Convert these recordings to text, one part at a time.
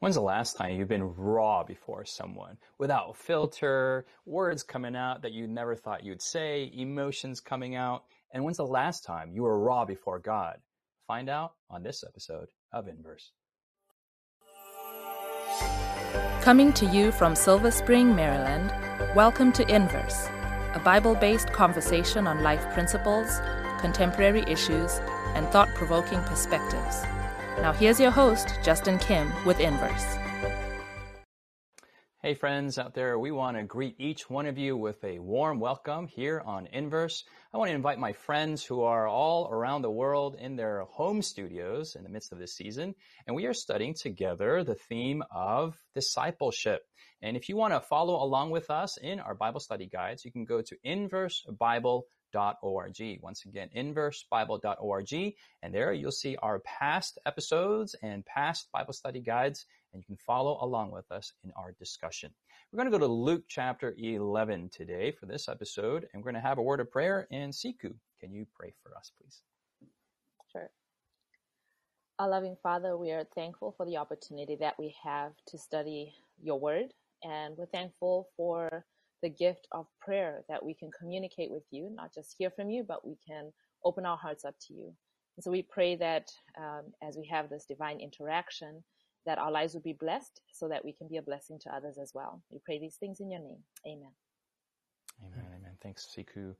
When's the last time you've been raw before someone without filter, words coming out that you never thought you'd say, emotions coming out? And when's the last time you were raw before God? Find out on this episode of Inverse. Coming to you from Silver Spring, Maryland, welcome to Inverse, a Bible based conversation on life principles, contemporary issues, and thought provoking perspectives. Now, here's your host, Justin Kim, with Inverse. Hey, friends out there, we want to greet each one of you with a warm welcome here on Inverse. I want to invite my friends who are all around the world in their home studios in the midst of this season, and we are studying together the theme of discipleship. And if you want to follow along with us in our Bible study guides, you can go to inversebible.org. Once again, inversebible.org. And there you'll see our past episodes and past Bible study guides, and you can follow along with us in our discussion. We're going to go to Luke chapter 11 today for this episode, and we're going to have a word of prayer. And Sikhu, can you pray for us, please? Sure. Our loving Father, we are thankful for the opportunity that we have to study your word, and we're thankful for the gift of prayer that we can communicate with you, not just hear from you, but we can open our hearts up to you. And so we pray that um, as we have this divine interaction, that our lives will be blessed so that we can be a blessing to others as well. We pray these things in your name. Amen. Amen. Amen. Thanks, Sikhu.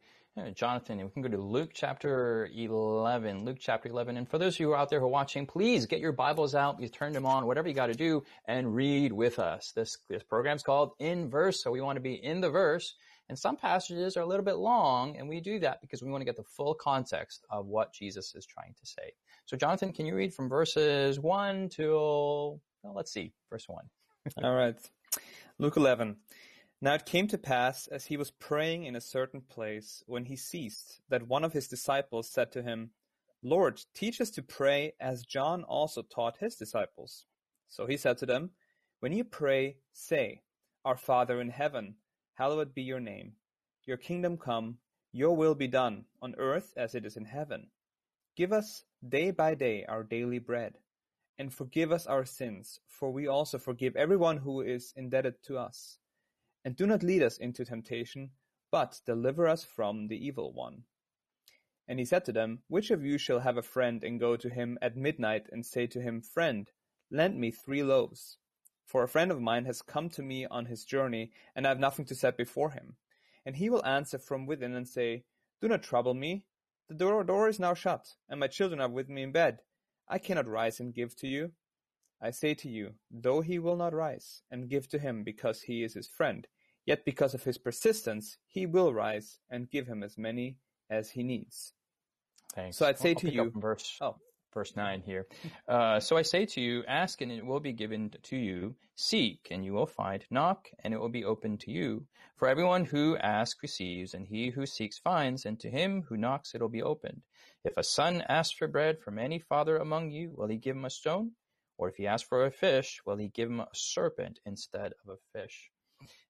Jonathan, we can go to Luke chapter 11. Luke chapter 11. And for those of you out there who are watching, please get your Bibles out. You turn them on, whatever you got to do, and read with us. This, this program's called In Verse, so we want to be in the verse. And some passages are a little bit long, and we do that because we want to get the full context of what Jesus is trying to say. So, Jonathan, can you read from verses 1 till, well, let's see, verse 1. All right. Luke 11. Now it came to pass, as he was praying in a certain place, when he ceased, that one of his disciples said to him, Lord, teach us to pray, as John also taught his disciples. So he said to them, When you pray, say, Our Father in heaven, hallowed be your name. Your kingdom come, your will be done, on earth as it is in heaven. Give us day by day our daily bread, and forgive us our sins, for we also forgive everyone who is indebted to us and do not lead us into temptation, but deliver us from the evil one. And he said to them, Which of you shall have a friend and go to him at midnight and say to him, Friend, lend me three loaves? For a friend of mine has come to me on his journey, and I have nothing to set before him. And he will answer from within and say, Do not trouble me. The door, door is now shut, and my children are with me in bed. I cannot rise and give to you. I say to you, though he will not rise and give to him because he is his friend, Yet because of his persistence, he will rise and give him as many as he needs. Thanks. So I'd say I'll to you, verse, oh. Verse 9 here. Uh, so I say to you, ask and it will be given to you. Seek and you will find. Knock and it will be opened to you. For everyone who asks receives, and he who seeks finds, and to him who knocks it will be opened. If a son asks for bread from any father among you, will he give him a stone? Or if he asks for a fish, will he give him a serpent instead of a fish?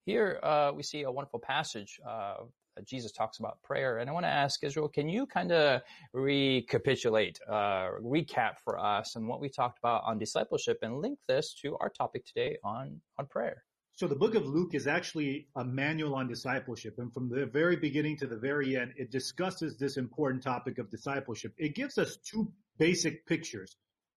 Here uh, we see a wonderful passage. Uh, Jesus talks about prayer, and I want to ask Israel, can you kind of recapitulate, uh, recap for us, and what we talked about on discipleship, and link this to our topic today on on prayer? So the book of Luke is actually a manual on discipleship. And from the very beginning to the very end, it discusses this important topic of discipleship. It gives us two basic pictures.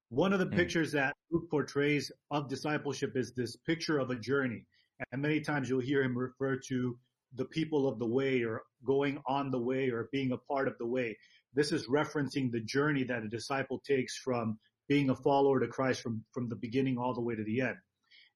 One of the mm. pictures that Luke portrays of discipleship is this picture of a journey. And many times you'll hear him refer to the people of the way or going on the way or being a part of the way. This is referencing the journey that a disciple takes from being a follower to Christ from, from the beginning all the way to the end.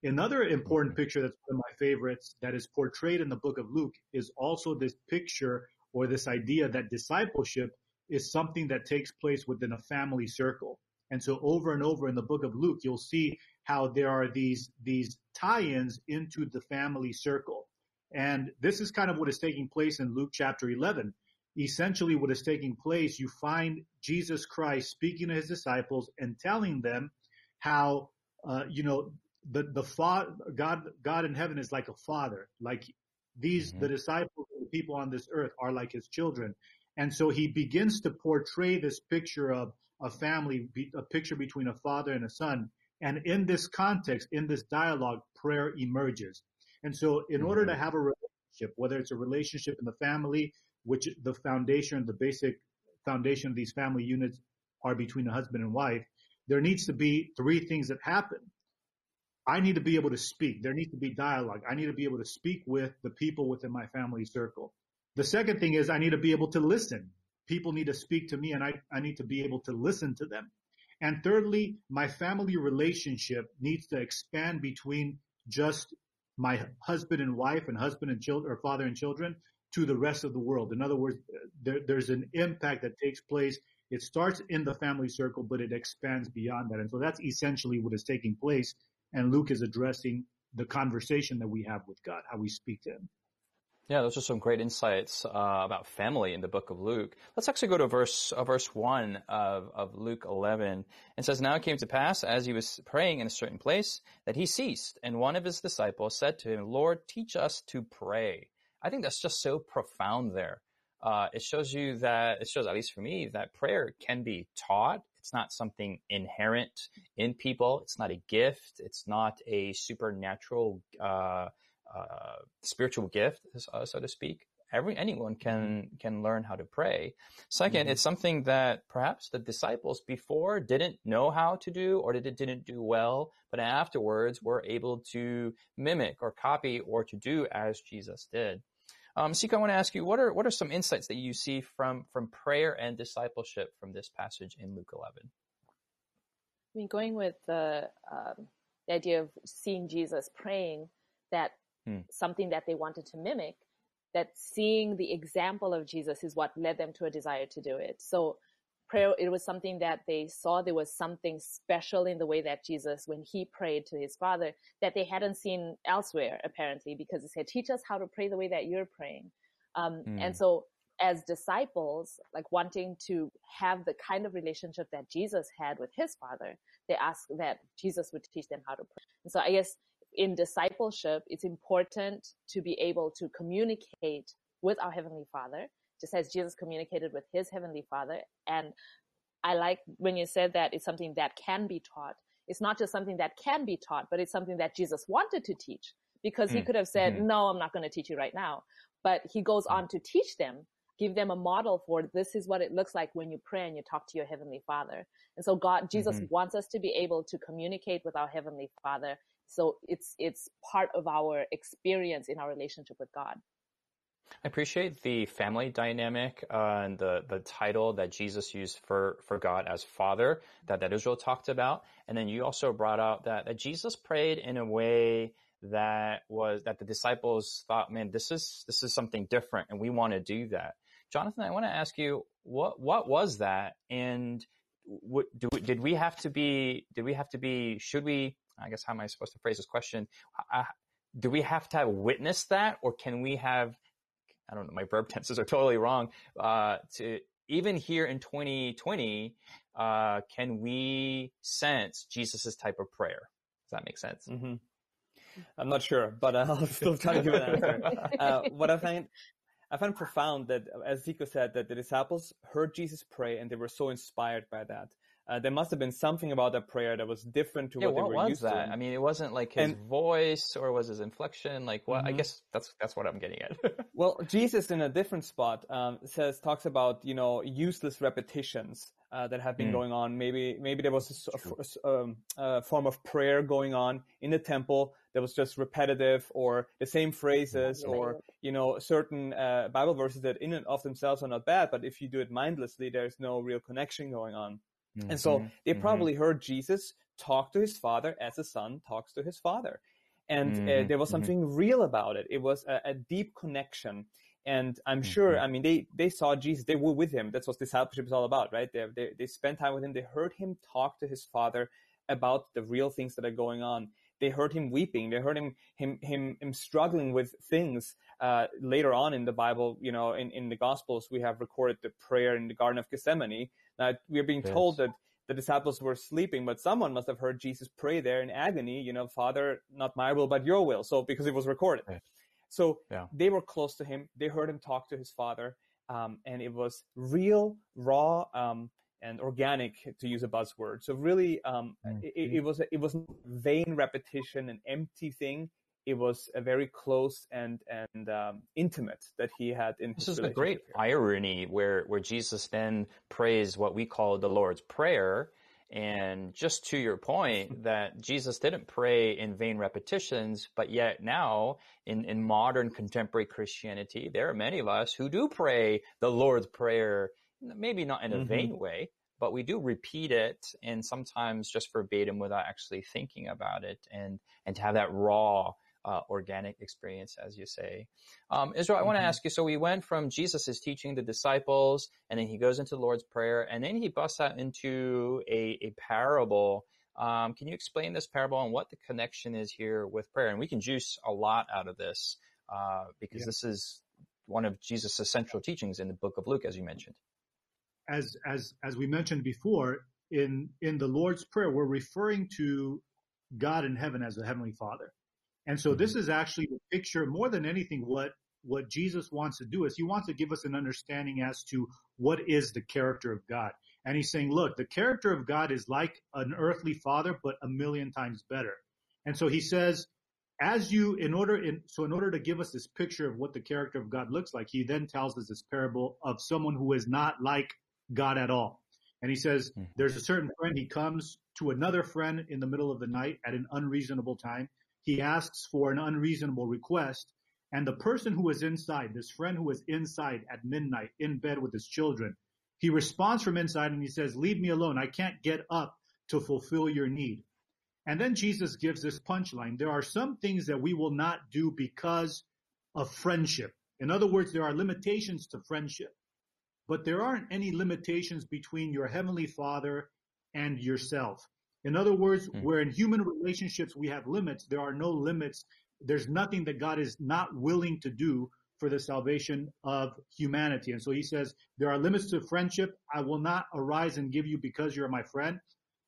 Another important picture that's one of my favorites that is portrayed in the book of Luke is also this picture or this idea that discipleship is something that takes place within a family circle. And so over and over in the book of Luke, you'll see how there are these, these tie-ins into the family circle. And this is kind of what is taking place in Luke chapter 11. Essentially what is taking place, you find Jesus Christ speaking to his disciples and telling them how, uh, you know, the, the fa- God, God in heaven is like a father. Like these, mm-hmm. the disciples, the people on this earth are like his children. And so he begins to portray this picture of a family, a picture between a father and a son And in this context, in this dialogue, prayer emerges. And so in mm-hmm. order to have a relationship, whether it's a relationship in the family, which the foundation, the basic foundation of these family units are between the husband and wife, there needs to be three things that happen. I need to be able to speak. There needs to be dialogue. I need to be able to speak with the people within my family circle. The second thing is I need to be able to listen. People need to speak to me and I, I need to be able to listen to them. And thirdly, my family relationship needs to expand between just my husband and wife and husband and children or father and children to the rest of the world. In other words, there, there's an impact that takes place. It starts in the family circle, but it expands beyond that. And so that's essentially what is taking place. And Luke is addressing the conversation that we have with God, how we speak to him. Yeah, those are some great insights uh, about family in the book of Luke. Let's actually go to verse uh, verse one of, of Luke 11. It says, "Now it came to pass, as he was praying in a certain place, that he ceased, and one of his disciples said to him, Lord, teach us to pray." I think that's just so profound there. Uh, it shows you that it shows, at least for me, that prayer can be taught. It's not something inherent in people. It's not a gift. It's not a supernatural uh, uh, spiritual gift, uh, so to speak. Every anyone can can learn how to pray. 2nd mm-hmm. it's something that perhaps the disciples before didn't know how to do or did, didn't do well, but afterwards were able to mimic or copy or to do as Jesus did. Um, Sikhu, I want to ask you, what are what are some insights that you see from from prayer and discipleship from this passage in Luke 11? I mean, going with the um, the idea of seeing Jesus praying, that hmm. something that they wanted to mimic, that seeing the example of Jesus is what led them to a desire to do it. So prayer, it was something that they saw there was something special in the way that Jesus, when he prayed to his father, that they hadn't seen elsewhere, apparently, because he said, teach us how to pray the way that you're praying. Um, hmm. And so as disciples, like wanting to have the kind of relationship that Jesus had with his father, they ask that Jesus would teach them how to pray. And so I guess in discipleship, it's important to be able to communicate with our Heavenly Father, just as Jesus communicated with his Heavenly Father. And I like when you said that it's something that can be taught. It's not just something that can be taught, but it's something that Jesus wanted to teach because he mm. could have said, mm-hmm. no, I'm not going to teach you right now. But he goes on to teach them, give them a model for this is what it looks like when you pray and you talk to your Heavenly Father. And so God, Jesus mm-hmm. wants us to be able to communicate with our Heavenly Father so it's, it's part of our experience in our relationship with God. I appreciate the family dynamic uh, and the the title that Jesus used for for God as Father that that Israel talked about, and then you also brought out that that Jesus prayed in a way that was that the disciples thought, man, this is this is something different, and we want to do that. Jonathan, I want to ask you what what was that, and what, do, did we have to be? Did we have to be? Should we I guess how am I supposed to phrase this question? Uh, do we have to have witnessed that, or can we have? I don't know. My verb tenses are totally wrong. Uh, to even here in 2020, uh, can we sense Jesus's type of prayer? Does that make sense? Mm-hmm. I'm not sure, but I'll still try to give an answer. Uh, what I find I find profound that, as Sikhu said, that the disciples heard Jesus pray and they were so inspired by that. Uh, there must have been something about that prayer that was different to yeah, what, what they were used that? to. I mean, it wasn't like his and, voice or was his inflection. Like what? Mm-hmm. I guess that's that's what I'm getting at. well, Jesus in a different spot um, says talks about you know useless repetitions uh, that have been mm. going on. Maybe maybe there was a, a, um, a, form of prayer going on in the temple that was just repetitive, or the same phrases, or you know certain uh, Bible verses that in and of themselves are not bad, but if you do it mindlessly, there's no real connection going on. Mm-hmm. And so they mm-hmm. probably mm-hmm. heard Jesus talk to his father as a son talks to his father. And uh, mm-hmm. uh, there was mm-hmm. something real about it. It was a, a deep connection. And I'm sure, mm-hmm. I mean, they, they saw Jesus, they were with him. That's what discipleship is all about, right? They, they, they spent time with him. They heard him talk to his father about the real things that are going on. They heard him weeping. They heard him, him, him, him struggling with things. Uh, later on in the Bible, you know, in, in the Gospels, we have recorded the prayer in the Garden of Gethsemane now we are being yes. told that the disciples were sleeping, but someone must have heard Jesus pray there in agony, you know, Father, not my will, but your will. So because it was recorded. Yes. So yeah. they were close to him. They heard him talk to his father. Um, and it was real, raw, um, and organic, to use a buzzword. So really, um, Mm. it, it was it was vain repetition, an empty thing. It was a very close and and um, intimate that he had in This his is the great irony where, where Jesus then prays what we call the Lord's Prayer. And just to your point, that Jesus didn't pray in vain repetitions, but yet now in, in modern contemporary Christianity, there are many of us who do pray the Lord's Prayer, maybe not in a Mhm. vain way, but we do repeat it and sometimes just verbatim without actually thinking about it and, and to have that raw, uh, organic experience, as you say. Um, Israel, I want to ask you. So we went from Jesus is teaching the disciples, and then he goes into the Lord's Prayer, and then he busts out into a, a parable. Um, can you explain this parable and what the connection is here with prayer? And we can juice a lot out of this uh, because Yeah. this is one of Jesus' central teachings in the book of Luke, as you mentioned. As as as we mentioned before in in the Lord's prayer we're referring to God in heaven as the heavenly Father. And so this mm-hmm. is actually the picture more than anything what what Jesus wants to do is he wants to give us an understanding as to what is the character of God. And he's saying, look, the character of God is like an earthly father but a million times better. And so he says as you in order in so in order to give us this picture of what the character of God looks like, he then tells us this parable of someone who is not like God at all. And he says, Mhm. there's a certain friend, he comes to another friend in the middle of the night at an unreasonable time. He asks for an unreasonable request. And the person who is inside, this friend who is inside at midnight in bed with his children, he responds from inside and he says, leave me alone. I can't get up to fulfill your need. And then Jesus gives this punchline. There are some things that we will not do because of friendship. In other words, there are limitations to friendship but there aren't any limitations between your heavenly father and yourself. In other words, Hmm. where in human relationships we have limits, there are no limits. There's nothing that God is not willing to do for the salvation of humanity. And so he says, there are limits to friendship. I will not arise and give you because you're my friend,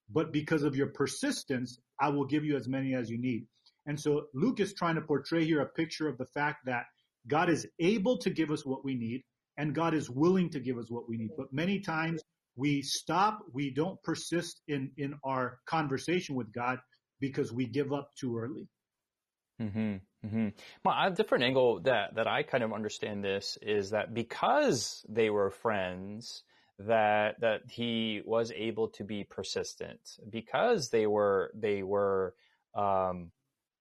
but because of your persistence, I will give you as many as you need. And so Luke is trying to portray here a picture of the fact that God is able to give us what we need and God is willing to give us what we need. But many times we stop, we don't persist in, in our conversation with God because we give up too early. Mm-hmm. Mm-hmm. Well, a different angle that that I kind of understand this is that because they were friends, that that he was able to be persistent because they were they were um,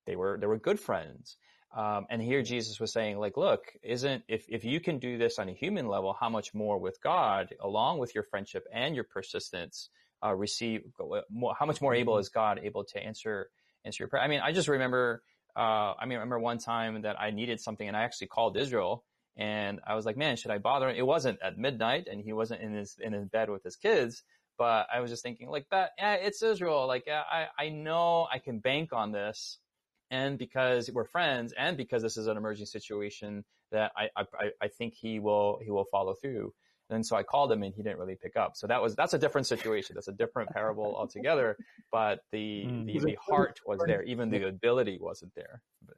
they were they were good friends. Um, and here Jesus was saying, like, look, isn't if if you can do this on a human level, how much more with God, along with your friendship and your persistence, uh, receive more, how much more able is God able to answer answer your prayer? I mean, I just remember. Uh, I mean, I remember one time that I needed something and I actually called Israel and I was like, man, should I bother? It wasn't at midnight and he wasn't in his, in his bed with his kids, but I was just thinking like that, yeah, it's Israel. Like, yeah, I, I know I can bank on this. And because we're friends and because this is an emerging situation that I, I, I think he will, he will follow through. And so I called him and he didn't really pick up. So that was, that's a different situation. That's a different parable altogether. But the, Mm. the, the heart was there. Even the ability wasn't there. But,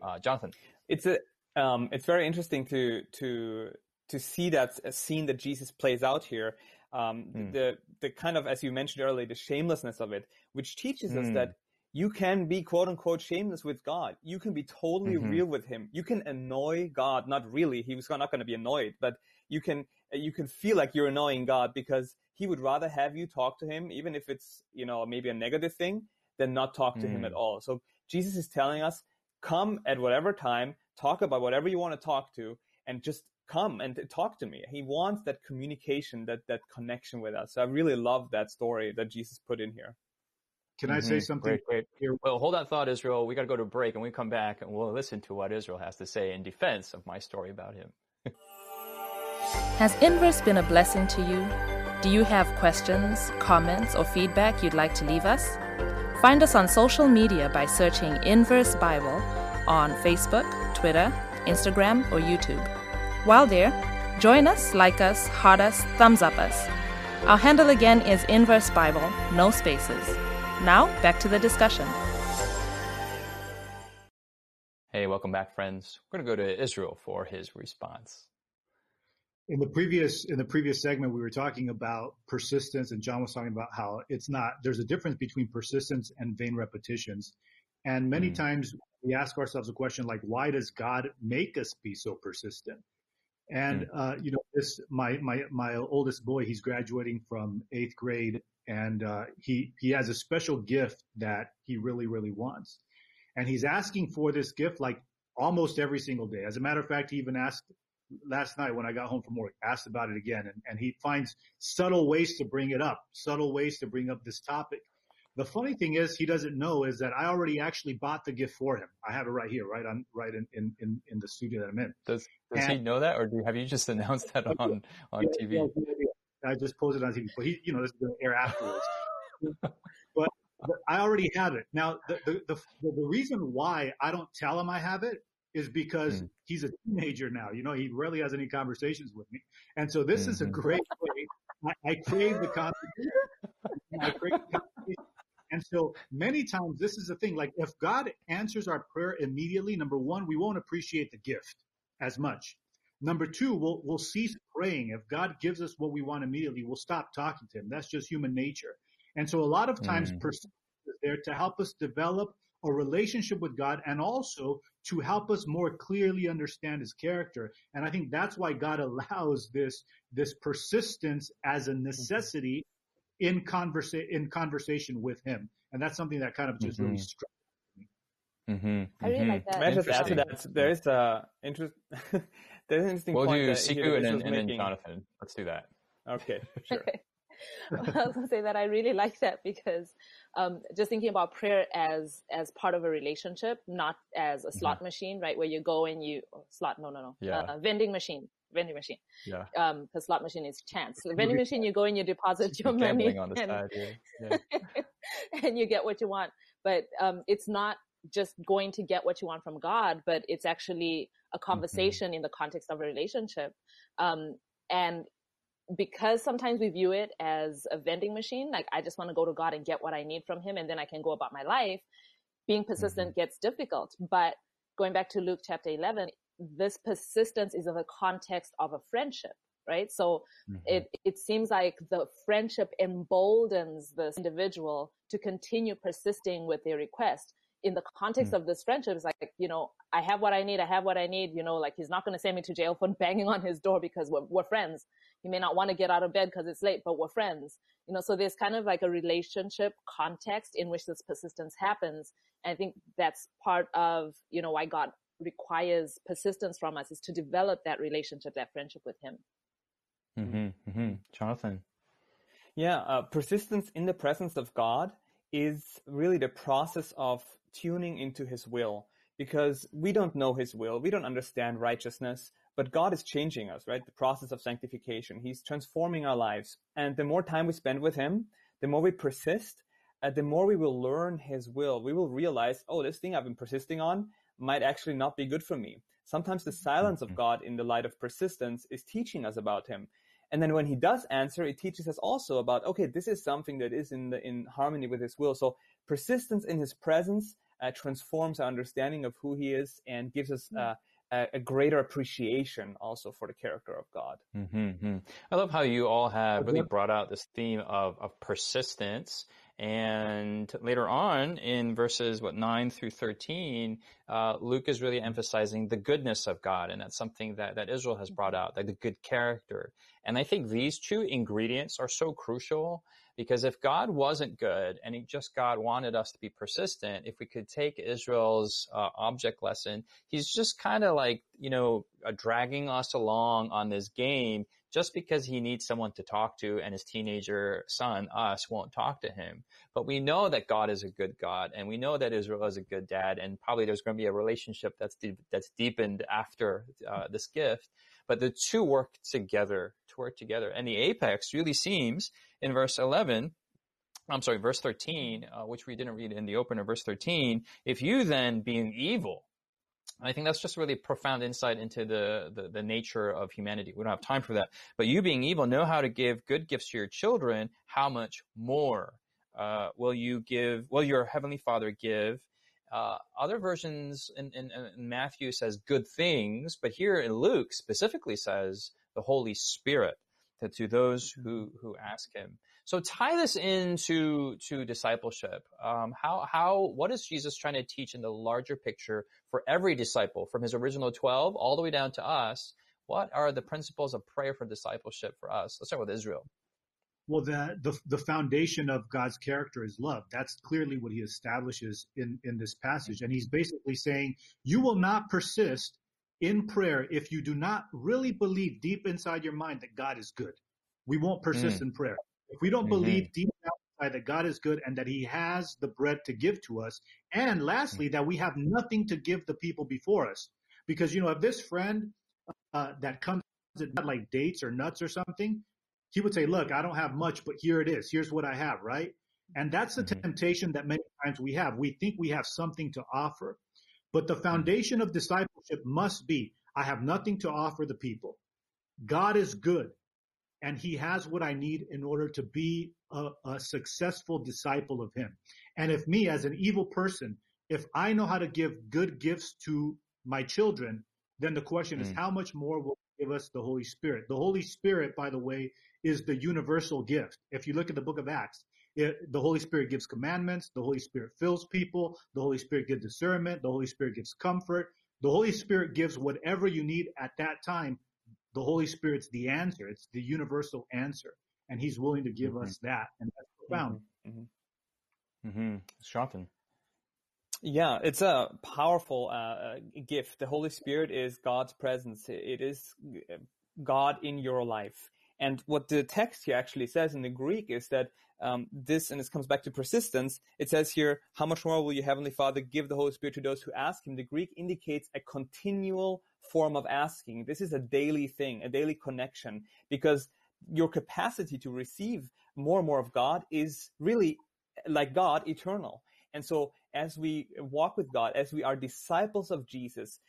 uh, Jonathan. It's a um, it's very interesting to to to see that a scene that Jesus plays out here. Um, Mm. The the kind of as you mentioned earlier, the shamelessness of it, which teaches us Mm. that you can be quote unquote shameless with God. You can be totally Mhm. real with Him. You can annoy God. Not really. He was not going to be annoyed, but you can you can feel like you're annoying God because He would rather have you talk to Him, even if it's you know maybe a negative thing, than not talk to Him Mm. at all. So Jesus is telling us, come at whatever time, talk about whatever you want to talk to, and just come and talk to me. He wants that communication, that that connection with us. So I really love that story that Jesus put in here. Can I say Mhm. something? Great, great. here? Well, hold that thought, Israel. We got to go to a break and we come back and we'll listen to what Israel has to say in defense of my story about him. Has Inverse been a blessing to you? Do you have questions, comments, or feedback you'd like to leave us? Find us on social media by searching Inverse Bible on Facebook, Twitter, Instagram, or YouTube. While there, join us, like us, heart us, thumbs up us. Our handle again is Inverse Bible, no spaces. Now, back to the discussion. Hey, welcome back, friends. We're going to go to Israel for his response. in the previous in the previous segment we were talking about persistence and john was talking about how it's not there's a difference between persistence and vain repetitions and many mm. times we ask ourselves a question like why does god make us be so persistent and mm. uh, you know this my my my oldest boy he's graduating from eighth grade and uh, he he has a special gift that he really really wants and he's asking for this gift like almost every single day as a matter of fact he even asked last night when I got home from work, asked about it again, and, and he finds subtle ways to bring it up, subtle ways to bring up this topic. The funny thing is, he doesn't know is that I already actually bought the gift for him. I have it right here, right on, right in, in, in, in the studio that I'm in. Does, does and, he know that, or do, have you just announced that on, on TV? I just posted on TV, but he, you know, this is going to air afterwards. but, but I already have it. Now, the, the, the, the reason why I don't tell him I have it is because mm. he's a teenager now. You know, he rarely has any conversations with me. And so this mm-hmm. is a mm-hmm. great way. I, I crave the conversation. I crave the conversation. And so many times this is the thing, like if God answers our prayer immediately, number one, we won't appreciate the gift as much. Number two, we'll, we'll cease praying. If God gives us what we want immediately, we'll stop talking to him. That's just human nature. And so a lot of times mm. persistence is there to help us develop a relationship with God and also to help us more clearly understand his character. And I think that's why God allows this, this persistence as a necessity in conversa- in conversation with him. And that's something that kind of just mm-hmm. really struck me. Mm-hmm. I really like that. May I just add to that? There is a interest. there's an interesting we'll point. We'll do Sikhu and, and, and then Jonathan. Let's do that. Okay, sure. I was going to say that I really like that because um, just thinking about prayer as as part of a relationship, not as a slot mm-hmm. machine, right? Where you go and you oh, slot, no, no, no, yeah. Uh, vending machine, vending machine. Yeah. Um, the slot machine is chance. So vending machine, you go and you deposit your money, on the and, side, yeah. Yeah. and you get what you want. But um, it's not just going to get what you want from God, but it's actually a mm-hmm. conversation mm-hmm. in the context of a relationship. Um, and because sometimes we view it as a vending machine, like I just want to go to God and get what I need from him and then I can go about my life, being persistent mm-hmm. gets difficult. But going back to Luke chapter 11, this persistence is in the context of a friendship, right? So mm-hmm. it, it seems like the friendship emboldens this individual to continue persisting with their request in the context mm. of this friendship it's like you know i have what i need i have what i need you know like he's not going to send me to jail for banging on his door because we're, we're friends he may not want to get out of bed because it's late, but we're friends. You know, so there's kind of like a relationship context in which this persistence happens. And I think that's part of, you know, why God requires persistence from us is to develop that relationship, that friendship with Him. Mm-hmm, mm-hmm. Jonathan. Yeah, uh, persistence in the presence of God is really the process of tuning into His will because we don't know His will. We don't understand righteousness. But God is changing us, right? The process of sanctification. He's transforming our lives. And the more time we spend with Him, the more we persist, uh, the more we will learn His will. We will realize, oh, this thing I've been persisting on might actually not be good for me. Sometimes the silence of mm-hmm. God in the light of persistence is teaching us about Him. And then when He does answer, it teaches us also about, okay, this is something that is in the, in harmony with His will. So persistence in His presence uh, transforms our understanding of who He is and gives us uh, a, a, greater appreciation also for the character of God. Mm-hmm. I love how you all have really brought out this theme of, of persistence. And later on in verses, what, 9 through 13, uh, Luke is really emphasizing the goodness of God. And that's something that, that Israel has brought out, like the good character. And I think these two ingredients are so crucial because if God wasn't good and he just God wanted us to be persistent, if we could take Israel's uh, object lesson, he's just kind of like, you know, uh, dragging us along on this game just because he needs someone to talk to and his teenager son, us, won't talk to him. But we know that God is a good God and we know that Israel is a good dad and probably there's going to be a relationship that's, de- that's deepened after uh, this gift. But the two work together, to work together. And the apex really seems in verse 11, I'm sorry, verse 13, uh, which we didn't read in the opener, verse 13, if you then being evil, I think that's just really profound insight into the, the, the, nature of humanity. We don't have time for that. But you being evil know how to give good gifts to your children. How much more uh, will you give? Will your heavenly Father give? Uh, other versions in, in, in Matthew says good things, but here in Luke specifically says the Holy Spirit to, to those who, who ask him. So tie this into to discipleship. Um, how how what is Jesus trying to teach in the larger picture for every disciple, from his original twelve all the way down to us? What are the principles of prayer for discipleship for us? Let's start with Israel. Well, the, the the foundation of God's character is love. That's clearly what he establishes in in this passage, and he's basically saying you will not persist in prayer if you do not really believe deep inside your mind that God is good. We won't persist mm. in prayer. If we don't mm-hmm. believe deep inside that God is good and that he has the bread to give to us, and lastly, that we have nothing to give the people before us. Because, you know, if this friend uh, that comes at like dates or nuts or something, he would say, look, I don't have much, but here it is. Here's what I have, right? And that's the mm-hmm. temptation that many times we have. We think we have something to offer. But the foundation of discipleship must be, I have nothing to offer the people. God is good and he has what I need in order to be a, a, successful disciple of him. And if me as an evil person, if I know how to give good gifts to my children, then the question mm. is how much more will give us the Holy Spirit? The Holy Spirit, by the way, is the universal gift. If you look at the book of Acts, it, the Holy Spirit gives commandments. The Holy Spirit fills people. The Holy Spirit gives discernment. The Holy Spirit gives comfort. The Holy Spirit gives whatever you need at that time the Holy Spirit's the answer. It's the universal answer. And he's willing to give mm-hmm. us that. And that's profound. Mm-hmm. Mm-hmm. Jonathan. Yeah, it's a powerful uh, gift. The Holy Spirit is God's presence. It is God in your life. And what the text here actually says in the Greek is that um, this, and this comes back to persistence. It says here, "How much more will your heavenly Father give the Holy Spirit to those who ask Him?" The Greek indicates a continual form of asking. This is a daily thing, a daily connection, because your capacity to receive more and more of God is really like God, eternal. And so as we walk with God, as we are disciples of Jesus,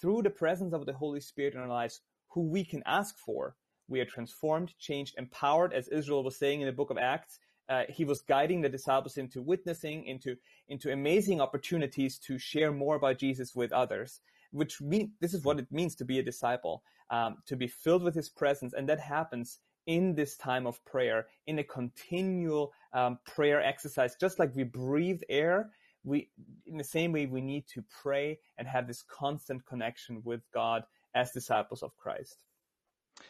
through the presence of the Holy Spirit in our lives, who we can ask for, we are transformed, changed, empowered, as Israel was saying in the book of Acts. Uh, he was guiding the disciples into witnessing, into into amazing opportunities to share more about Jesus with others which mean this is what it means to be a disciple, um, to be filled with His presence, and that happens in this time of prayer, in a continual um, prayer exercise, just like we breathe air. We, in the same way, we need to pray and have this constant connection with God as disciples of Christ.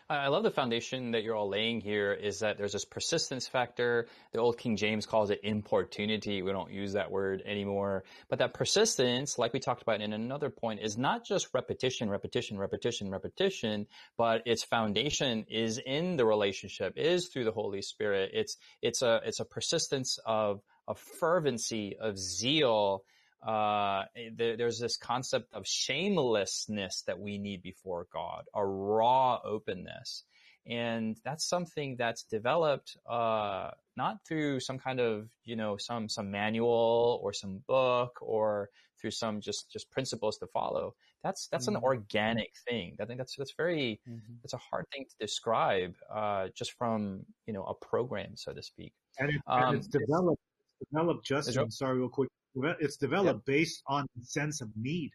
I love the foundation that you're all laying here is that there's this persistence factor. The old King James calls it importunity. We don't use that word anymore. But that persistence, like we talked about in another point, is not just repetition, repetition, repetition, repetition, but its foundation is in the relationship, is through the Holy Spirit. It's, it's a, it's a persistence of, of fervency, of zeal, uh, there, there's this concept of shamelessness that we need before God, a raw openness. And that's something that's developed, uh, not through some kind of, you know, some, some manual or some book or through some just, just principles to follow. That's, that's mm-hmm. an organic thing. I think that's, that's very, mm-hmm. it's a hard thing to describe, uh, just from, you know, a program, so to speak. And, it, um, and it's developed, it's developed, Justin, sorry, real quick it's developed yep. based on the sense of need.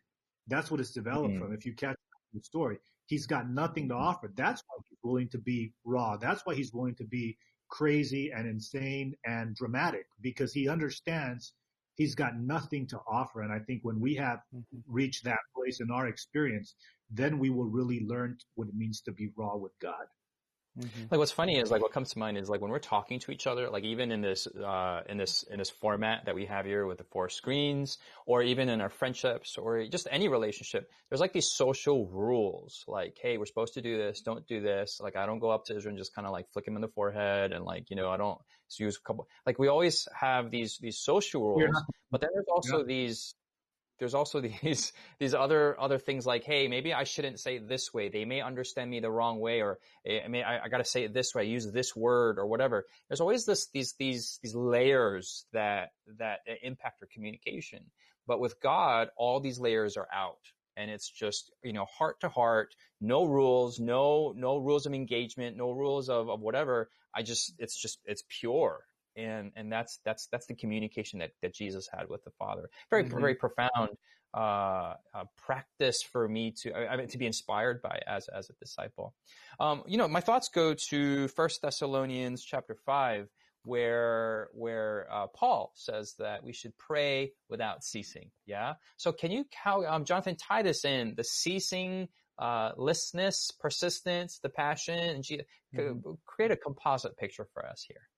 That's what it's developed mm-hmm. from. If you catch the story, he's got nothing to mm-hmm. offer. That's why he's willing to be raw. That's why he's willing to be crazy and insane and dramatic because he understands he's got nothing to offer. And I think when we have mm-hmm. reached that place in our experience, then we will really learn what it means to be raw with God. Mm-hmm. Like what's funny is like what comes to mind is like when we're talking to each other, like even in this uh, in this in this format that we have here with the four screens, or even in our friendships, or just any relationship, there's like these social rules. Like, hey, we're supposed to do this, don't do this. Like, I don't go up to Israel and just kind of like flick him in the forehead, and like you know, I don't use a couple. Like, we always have these these social rules, but then there's also yeah. these there's also these these other other things like hey maybe i shouldn't say it this way. They may understand me the wrong way or eh, i mean i, I got to say it this way use this word or whatever. There's always this these these these layers that that impact our communication. But with god all these layers are out and it's just you know heart to heart no rules no no rules of engagement no rules of, of whatever. I just it's just it's pure and and that's that's that's the communication that that Jesus had with the Father. Very Mhm. very profound uh, uh, practice for me to I mean, to be inspired by as as a disciple. Um, you know, my thoughts go to First Thessalonians chapter five, where where uh, Paul says that we should pray without ceasing. Yeah. So can you, how, um, Jonathan, tie this in the ceasing, uh, listness, persistence, the passion, and G- Mhm. create a composite picture for us here.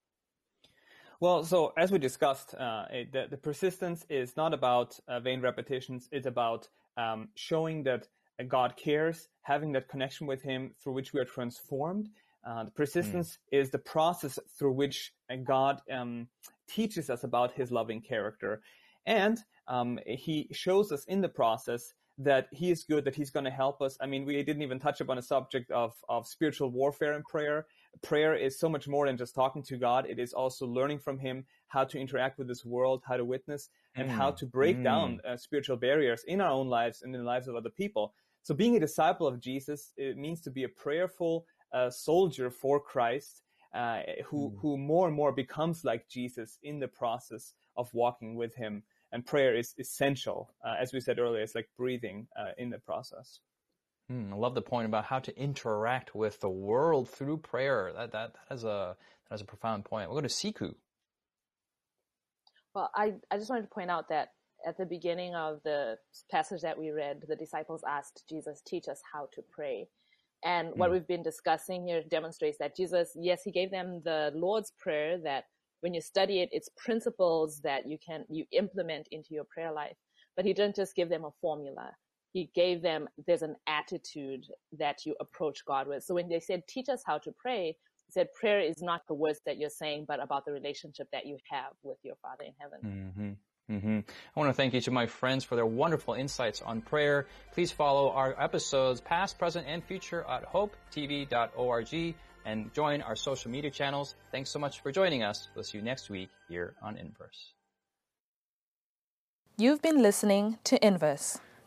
Well, so as we discussed, uh, it, the, the persistence is not about uh, vain repetitions. It's about um, showing that God cares, having that connection with Him through which we are transformed. Uh, the persistence is the process through which uh, God um, teaches us about His loving character. And um, He shows us in the process that He is good, that He's going to help us. I mean, we didn't even touch upon a subject of, of spiritual warfare and prayer prayer is so much more than just talking to God. It is also learning from Him how to interact with this world, how to witness, and Mm, how to break mm. down uh, spiritual barriers in our own lives and in the lives of other people. So, being a disciple of Jesus, it means to be a prayerful uh, soldier for Christ, uh, who Mm. who more and more becomes like Jesus in the process of walking with Him. And prayer is essential, uh, as we said earlier. It's like breathing uh, in the process. Mm, I love the point about how to interact with the world through prayer. That that that is a that is a profound point. We'll go to Sikhu. Well, I, I just wanted to point out that at the beginning of the passage that we read, the disciples asked Jesus, teach us how to pray. And what Mm. we've been discussing here demonstrates that Jesus, yes, he gave them the Lord's Prayer that when you study it, it's principles that you can, you implement into your prayer life. But he didn't just give them a formula. He gave them, there's an attitude that you approach God with. So when they said, teach us how to pray, he said, prayer is not the words that you're saying, but about the relationship that you have with your Father in heaven. hmm hmm I want to thank each of my friends for their wonderful insights on prayer. Please follow our episodes, past, present, and future at hopetv.org and join our social media channels. Thanks so much for joining us. We'll see you next week here on Inverse. You've been listening to Inverse,